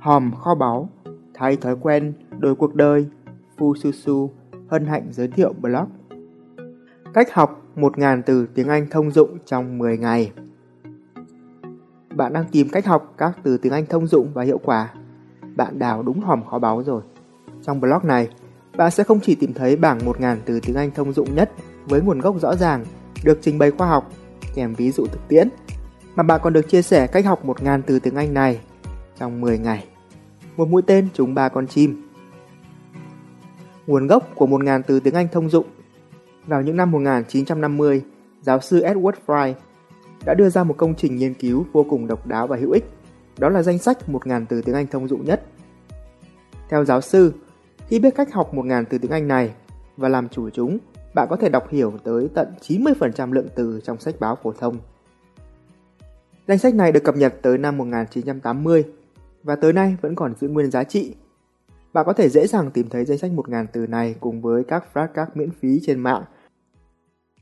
hòm kho báu, thay thói quen, đổi cuộc đời, Phu Su Su hân hạnh giới thiệu blog. Cách học 1.000 từ tiếng Anh thông dụng trong 10 ngày. Bạn đang tìm cách học các từ tiếng Anh thông dụng và hiệu quả. Bạn đào đúng hòm kho báu rồi. Trong blog này, bạn sẽ không chỉ tìm thấy bảng 1.000 từ tiếng Anh thông dụng nhất với nguồn gốc rõ ràng, được trình bày khoa học, kèm ví dụ thực tiễn, mà bạn còn được chia sẻ cách học 1.000 từ tiếng Anh này trong 10 ngày. Một mũi tên trúng ba con chim. Nguồn gốc của 1.000 từ tiếng Anh thông dụng Vào những năm 1950, giáo sư Edward Fry đã đưa ra một công trình nghiên cứu vô cùng độc đáo và hữu ích. Đó là danh sách 1.000 từ tiếng Anh thông dụng nhất. Theo giáo sư, khi biết cách học 1.000 từ tiếng Anh này và làm chủ chúng, bạn có thể đọc hiểu tới tận 90% lượng từ trong sách báo phổ thông. Danh sách này được cập nhật tới năm 1980 và tới nay vẫn còn giữ nguyên giá trị. Bạn có thể dễ dàng tìm thấy danh sách 1.000 từ này cùng với các flashcard miễn phí trên mạng.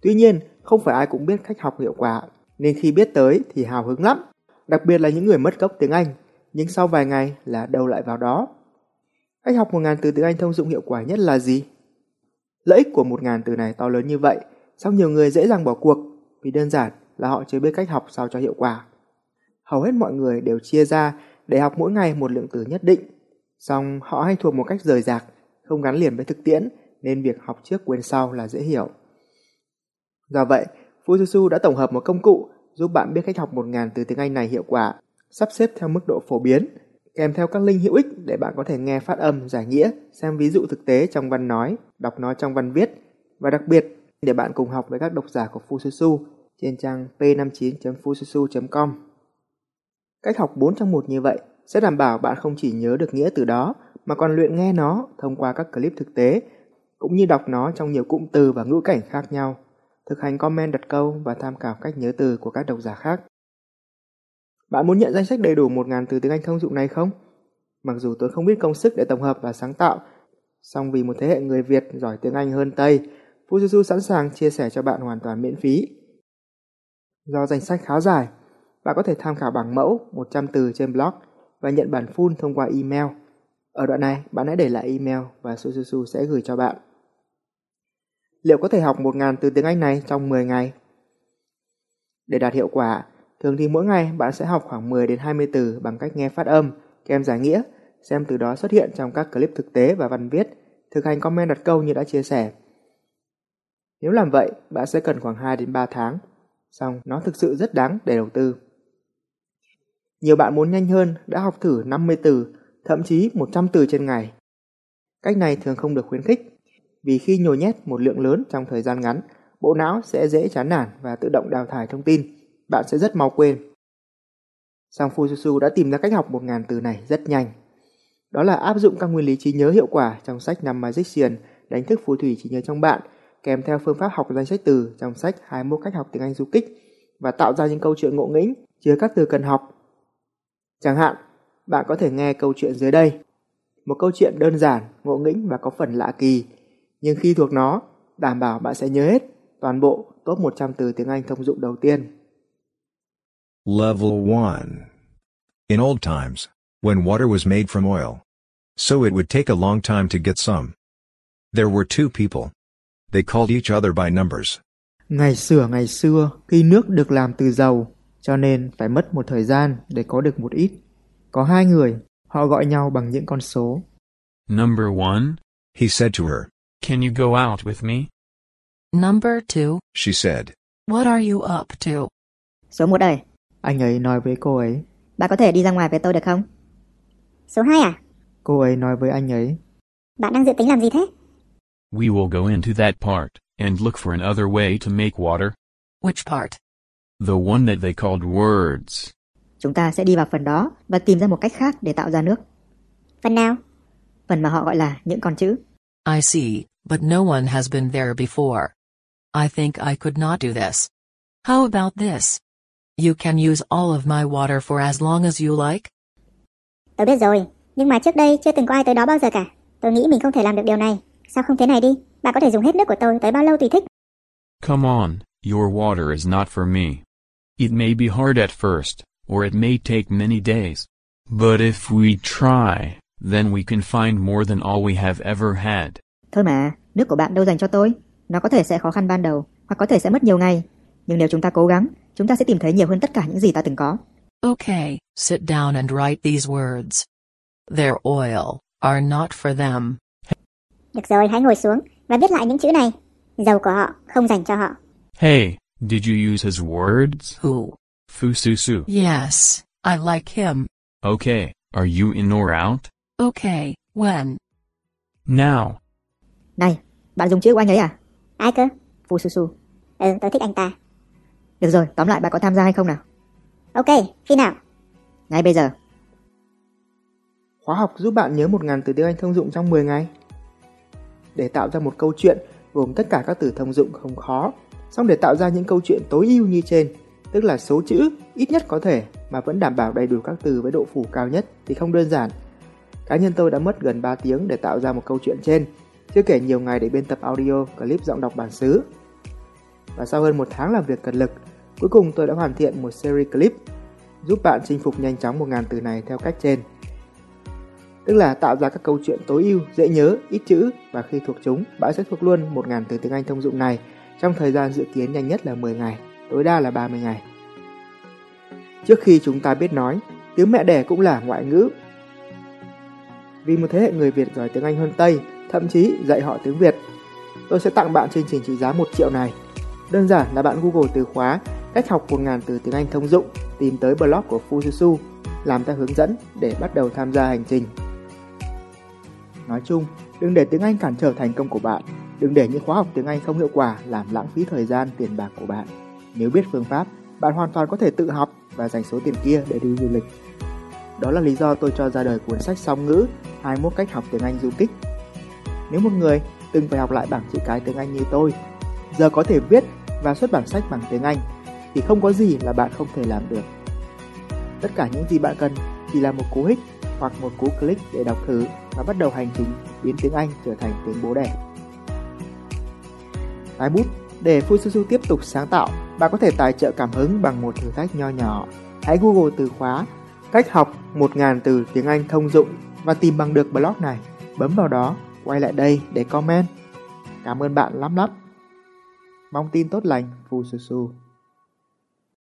Tuy nhiên, không phải ai cũng biết cách học hiệu quả, nên khi biết tới thì hào hứng lắm, đặc biệt là những người mất gốc tiếng Anh, nhưng sau vài ngày là đâu lại vào đó. Cách học 1.000 từ tiếng Anh thông dụng hiệu quả nhất là gì? Lợi ích của 1.000 từ này to lớn như vậy, song nhiều người dễ dàng bỏ cuộc vì đơn giản là họ chưa biết cách học sao cho hiệu quả. Hầu hết mọi người đều chia ra để học mỗi ngày một lượng từ nhất định, song họ hay thuộc một cách rời rạc, không gắn liền với thực tiễn nên việc học trước quên sau là dễ hiểu. Do vậy, Fujitsu đã tổng hợp một công cụ giúp bạn biết cách học 1.000 từ tiếng Anh này hiệu quả, sắp xếp theo mức độ phổ biến, kèm theo các link hữu ích để bạn có thể nghe phát âm, giải nghĩa, xem ví dụ thực tế trong văn nói, đọc nó trong văn viết, và đặc biệt để bạn cùng học với các độc giả của Fususu trên trang p59.fususu.com. Cách học 4 trong 1 như vậy sẽ đảm bảo bạn không chỉ nhớ được nghĩa từ đó mà còn luyện nghe nó thông qua các clip thực tế cũng như đọc nó trong nhiều cụm từ và ngữ cảnh khác nhau thực hành comment đặt câu và tham khảo cách nhớ từ của các độc giả khác. Bạn muốn nhận danh sách đầy đủ 1.000 từ tiếng Anh thông dụng này không? Mặc dù tôi không biết công sức để tổng hợp và sáng tạo, song vì một thế hệ người Việt giỏi tiếng Anh hơn Tây, Fujitsu sẵn sàng chia sẻ cho bạn hoàn toàn miễn phí. Do danh sách khá dài, bạn có thể tham khảo bảng mẫu 100 từ trên blog và nhận bản full thông qua email. Ở đoạn này, bạn hãy để lại email và Sususu sẽ gửi cho bạn liệu có thể học 1.000 từ tiếng Anh này trong 10 ngày? Để đạt hiệu quả, thường thì mỗi ngày bạn sẽ học khoảng 10 đến 20 từ bằng cách nghe phát âm, kèm giải nghĩa, xem từ đó xuất hiện trong các clip thực tế và văn viết, thực hành comment đặt câu như đã chia sẻ. Nếu làm vậy, bạn sẽ cần khoảng 2 đến 3 tháng, xong nó thực sự rất đáng để đầu tư. Nhiều bạn muốn nhanh hơn đã học thử 50 từ, thậm chí 100 từ trên ngày. Cách này thường không được khuyến khích vì khi nhồi nhét một lượng lớn trong thời gian ngắn, bộ não sẽ dễ chán nản và tự động đào thải thông tin, bạn sẽ rất mau quên. Sang Fususu đã tìm ra cách học 1.000 từ này rất nhanh. Đó là áp dụng các nguyên lý trí nhớ hiệu quả trong sách năm Magician đánh thức phù thủy trí nhớ trong bạn, kèm theo phương pháp học danh sách từ trong sách 21 cách học tiếng Anh du kích và tạo ra những câu chuyện ngộ nghĩnh chứa các từ cần học. Chẳng hạn, bạn có thể nghe câu chuyện dưới đây. Một câu chuyện đơn giản, ngộ nghĩnh và có phần lạ kỳ nhưng khi thuộc nó, đảm bảo bạn sẽ nhớ hết toàn bộ top 100 từ tiếng Anh thông dụng đầu tiên. Level 1 In old times, when water was made from oil, so it would take a long time to get some. There were two people. They called each other by numbers. Ngày xưa ngày xưa, khi nước được làm từ dầu, cho nên phải mất một thời gian để có được một ít. Có hai người, họ gọi nhau bằng những con số. Number one, He said to her, can you go out with me? Number two, she said, what are you up to? Số 1 ơi, Anh ấy nói với cô ấy. bạn có thể đi ra ngoài với tôi được không? Số 2 à? Cô ấy nói với anh ấy. Bạn đang dự tính làm gì thế? We will go into that part, and look for another way to make water. Which part? The one that they called words. Chúng ta sẽ đi vào phần đó và tìm ra một cách khác để tạo ra nước. Phần nào? Phần mà họ gọi là những con chữ. I see, but no one has been there before. I think I could not do this. How about this? You can use all of my water for as long as you like? Tôi biết rồi, nhưng mà trước đây chưa từng có ai tới đó bao giờ cả. Tôi nghĩ mình không thể làm được điều này. Sao không thế này đi? Bạn có thể dùng hết nước của tôi tới bao lâu tùy thích. Come on, your water is not for me. It may be hard at first, or it may take many days. But if we try, then we can find more than all we have ever had. Thôi mà, nước của bạn đâu dành cho tôi. Nó có thể sẽ khó khăn ban đầu, hoặc có thể sẽ mất nhiều ngày. Nhưng nếu chúng ta cố gắng, chúng ta sẽ tìm thấy nhiều hơn tất cả những gì ta từng có. Okay, sit down and write these words. Their oil are not for them. Được rồi, hãy ngồi xuống và viết lại những chữ này. Dầu của họ không dành cho họ. Hey, did you use his words? Who? Fususu. Yes, I like him. Okay, are you in or out? Okay, when? Now. Này, bạn dùng chữ của anh ấy à? Ai cơ? Fususu. Ừ, tôi thích anh ta. Được rồi, tóm lại bạn có tham gia hay không nào? Ok, khi nào? Ngay bây giờ. Khóa học giúp bạn nhớ 1.000 từ tiếng Anh thông dụng trong 10 ngày. Để tạo ra một câu chuyện gồm tất cả các từ thông dụng không khó. Xong để tạo ra những câu chuyện tối ưu như trên, tức là số chữ ít nhất có thể mà vẫn đảm bảo đầy đủ các từ với độ phủ cao nhất thì không đơn giản. Cá nhân tôi đã mất gần 3 tiếng để tạo ra một câu chuyện trên, chưa kể nhiều ngày để biên tập audio, clip giọng đọc bản xứ. Và sau hơn một tháng làm việc cật lực, cuối cùng tôi đã hoàn thiện một series clip giúp bạn chinh phục nhanh chóng 1.000 từ này theo cách trên. Tức là tạo ra các câu chuyện tối ưu, dễ nhớ, ít chữ và khi thuộc chúng, bạn sẽ thuộc luôn 1.000 từ tiếng Anh thông dụng này trong thời gian dự kiến nhanh nhất là 10 ngày, tối đa là 30 ngày. Trước khi chúng ta biết nói, tiếng mẹ đẻ cũng là ngoại ngữ. Vì một thế hệ người Việt giỏi tiếng Anh hơn Tây, thậm chí dạy họ tiếng Việt, tôi sẽ tặng bạn chương trình trị giá 1 triệu này. Đơn giản là bạn Google từ khóa cách học 1.000 từ tiếng Anh thông dụng, tìm tới blog của Fususu, làm theo hướng dẫn để bắt đầu tham gia hành trình. Nói chung, đừng để tiếng Anh cản trở thành công của bạn. Đừng để những khóa học tiếng Anh không hiệu quả làm lãng phí thời gian, tiền bạc của bạn. Nếu biết phương pháp, bạn hoàn toàn có thể tự học và dành số tiền kia để đi du lịch. Đó là lý do tôi cho ra đời cuốn sách song ngữ 21 cách học tiếng Anh du kích. Nếu một người từng phải học lại bảng chữ cái tiếng Anh như tôi, giờ có thể viết và xuất bản sách bằng tiếng Anh, thì không có gì là bạn không thể làm được. Tất cả những gì bạn cần chỉ là một cú hích hoặc một cú click để đọc thử và bắt đầu hành trình biến tiếng Anh trở thành tiếng bố đẻ. Tái bút Để Fususu tiếp tục sáng tạo, bạn có thể tài trợ cảm hứng bằng một thử thách nho nhỏ. Hãy Google từ khóa cách học 1.000 từ tiếng Anh thông dụng và tìm bằng được blog này. Bấm vào đó, quay lại đây để comment. Cảm ơn bạn lắm lắm. Mong tin tốt lành, Fususu.